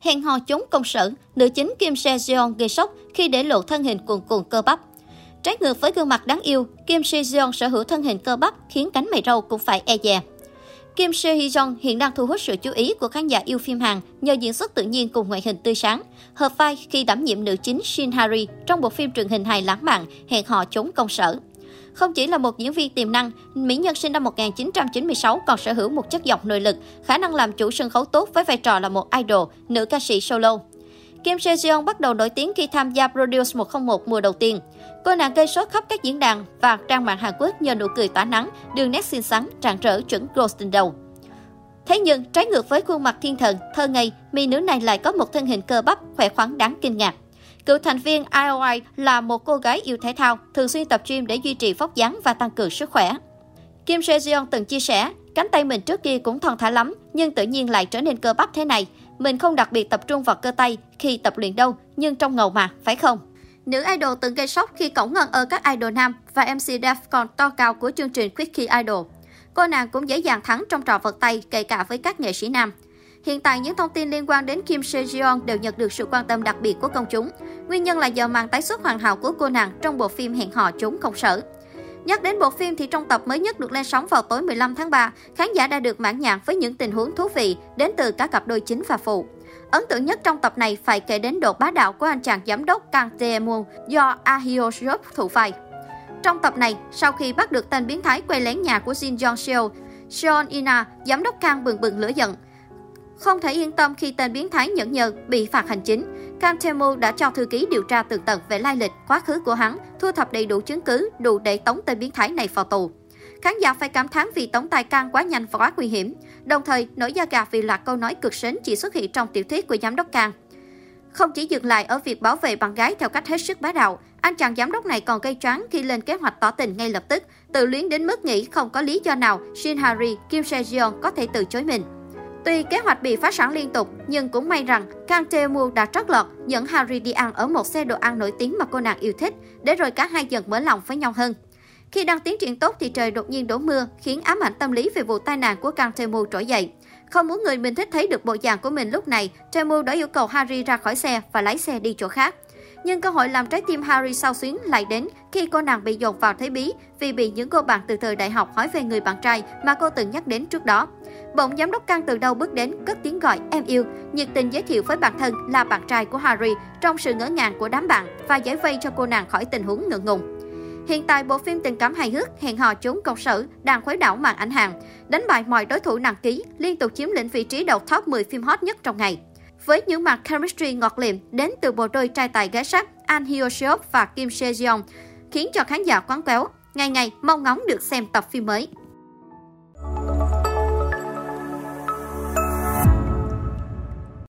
Hẹn hò trốn công sở, nữ chính Kim Se Jeon gây sốc khi để lộ thân hình cuồn cuộn cơ bắp. Trái ngược với gương mặt đáng yêu, Kim Se Jeon sở hữu thân hình cơ bắp khiến cánh mày râu cũng phải e dè. Kim Se Hyun hiện đang thu hút sự chú ý của khán giả yêu phim Hàn nhờ diễn xuất tự nhiên cùng ngoại hình tươi sáng, hợp vai khi đảm nhiệm nữ chính Shin Hari trong bộ phim truyền hình hài lãng mạn Hẹn hò trốn công sở. Không chỉ là một diễn viên tiềm năng, mỹ nhân sinh năm 1996 còn sở hữu một chất giọng nội lực, khả năng làm chủ sân khấu tốt với vai trò là một idol, nữ ca sĩ solo. Kim Se Jeon bắt đầu nổi tiếng khi tham gia Produce 101 mùa đầu tiên. Cô nàng gây sốt khắp các diễn đàn và trang mạng Hàn Quốc nhờ nụ cười tỏa nắng, đường nét xinh xắn, rạng rỡ chuẩn Golden đầu. Thế nhưng, trái ngược với khuôn mặt thiên thần, thơ ngây, mỹ nữ này lại có một thân hình cơ bắp, khỏe khoắn đáng kinh ngạc. Cựu thành viên IOI là một cô gái yêu thể thao, thường xuyên tập gym để duy trì vóc dáng và tăng cường sức khỏe. Kim Sejong từng chia sẻ, cánh tay mình trước kia cũng thon thả lắm, nhưng tự nhiên lại trở nên cơ bắp thế này. Mình không đặc biệt tập trung vào cơ tay khi tập luyện đâu, nhưng trong ngầu mà, phải không? Nữ idol từng gây sốc khi cổng ngân ở các idol nam và MC Defcon to cao của chương trình Quickie Idol. Cô nàng cũng dễ dàng thắng trong trò vật tay, kể cả với các nghệ sĩ nam. Hiện tại, những thông tin liên quan đến Kim Sejong đều nhận được sự quan tâm đặc biệt của công chúng. Nguyên nhân là do màn tái xuất hoàn hảo của cô nàng trong bộ phim Hẹn hò trốn công sở. Nhắc đến bộ phim thì trong tập mới nhất được lên sóng vào tối 15 tháng 3, khán giả đã được mãn nhãn với những tình huống thú vị đến từ cả cặp đôi chính và phụ. Ấn tượng nhất trong tập này phải kể đến độ bá đạo của anh chàng giám đốc Kang Tae-moon do Ahio Jok thủ vai. Trong tập này, sau khi bắt được tên biến thái quay lén nhà của Jin Jong Seo, Seon Ina, giám đốc Kang bừng bừng lửa giận. Không thể yên tâm khi tên biến thái nhẫn nhơ bị phạt hành chính, Kang Tae-moon đã cho thư ký điều tra tường tận về lai lịch, quá khứ của hắn, thu thập đầy đủ chứng cứ đủ để tống tên biến thái này vào tù. Khán giả phải cảm thán vì tống tài can quá nhanh và quá nguy hiểm. Đồng thời, nổi da gà vì loạt câu nói cực sến chỉ xuất hiện trong tiểu thuyết của giám đốc Can. Không chỉ dừng lại ở việc bảo vệ bạn gái theo cách hết sức bá đạo, anh chàng giám đốc này còn gây choáng khi lên kế hoạch tỏ tình ngay lập tức, tự luyến đến mức nghĩ không có lý do nào Shin Hari, Kim Se Jeon có thể từ chối mình. Tuy kế hoạch bị phá sản liên tục, nhưng cũng may rằng Kang Tae-moo đã trót lọt dẫn Harry đi ăn ở một xe đồ ăn nổi tiếng mà cô nàng yêu thích, để rồi cả hai dần mở lòng với nhau hơn. Khi đang tiến triển tốt thì trời đột nhiên đổ mưa, khiến ám ảnh tâm lý về vụ tai nạn của Kang Tae-moo trỗi dậy. Không muốn người mình thích thấy được bộ dạng của mình lúc này, Tae-moo đã yêu cầu Harry ra khỏi xe và lái xe đi chỗ khác. Nhưng cơ hội làm trái tim Harry sao xuyến lại đến khi cô nàng bị dồn vào thế bí vì bị những cô bạn từ thời đại học hỏi về người bạn trai mà cô từng nhắc đến trước đó. Bỗng giám đốc Căng từ đâu bước đến, cất tiếng gọi em yêu, nhiệt tình giới thiệu với bản thân là bạn trai của Harry trong sự ngỡ ngàng của đám bạn và giải vây cho cô nàng khỏi tình huống ngượng ngùng. Hiện tại, bộ phim tình cảm hài hước Hẹn hò trốn công sở đang khuấy đảo màn ảnh hàng, đánh bại mọi đối thủ nặng ký, liên tục chiếm lĩnh vị trí đầu top 10 phim hot nhất trong ngày. Với những mặt chemistry ngọt liệm đến từ bộ đôi trai tài gái sắc An Hyo Seop và Kim Se Jeong, khiến cho khán giả quán quéo, ngày ngày mong ngóng được xem tập phim mới.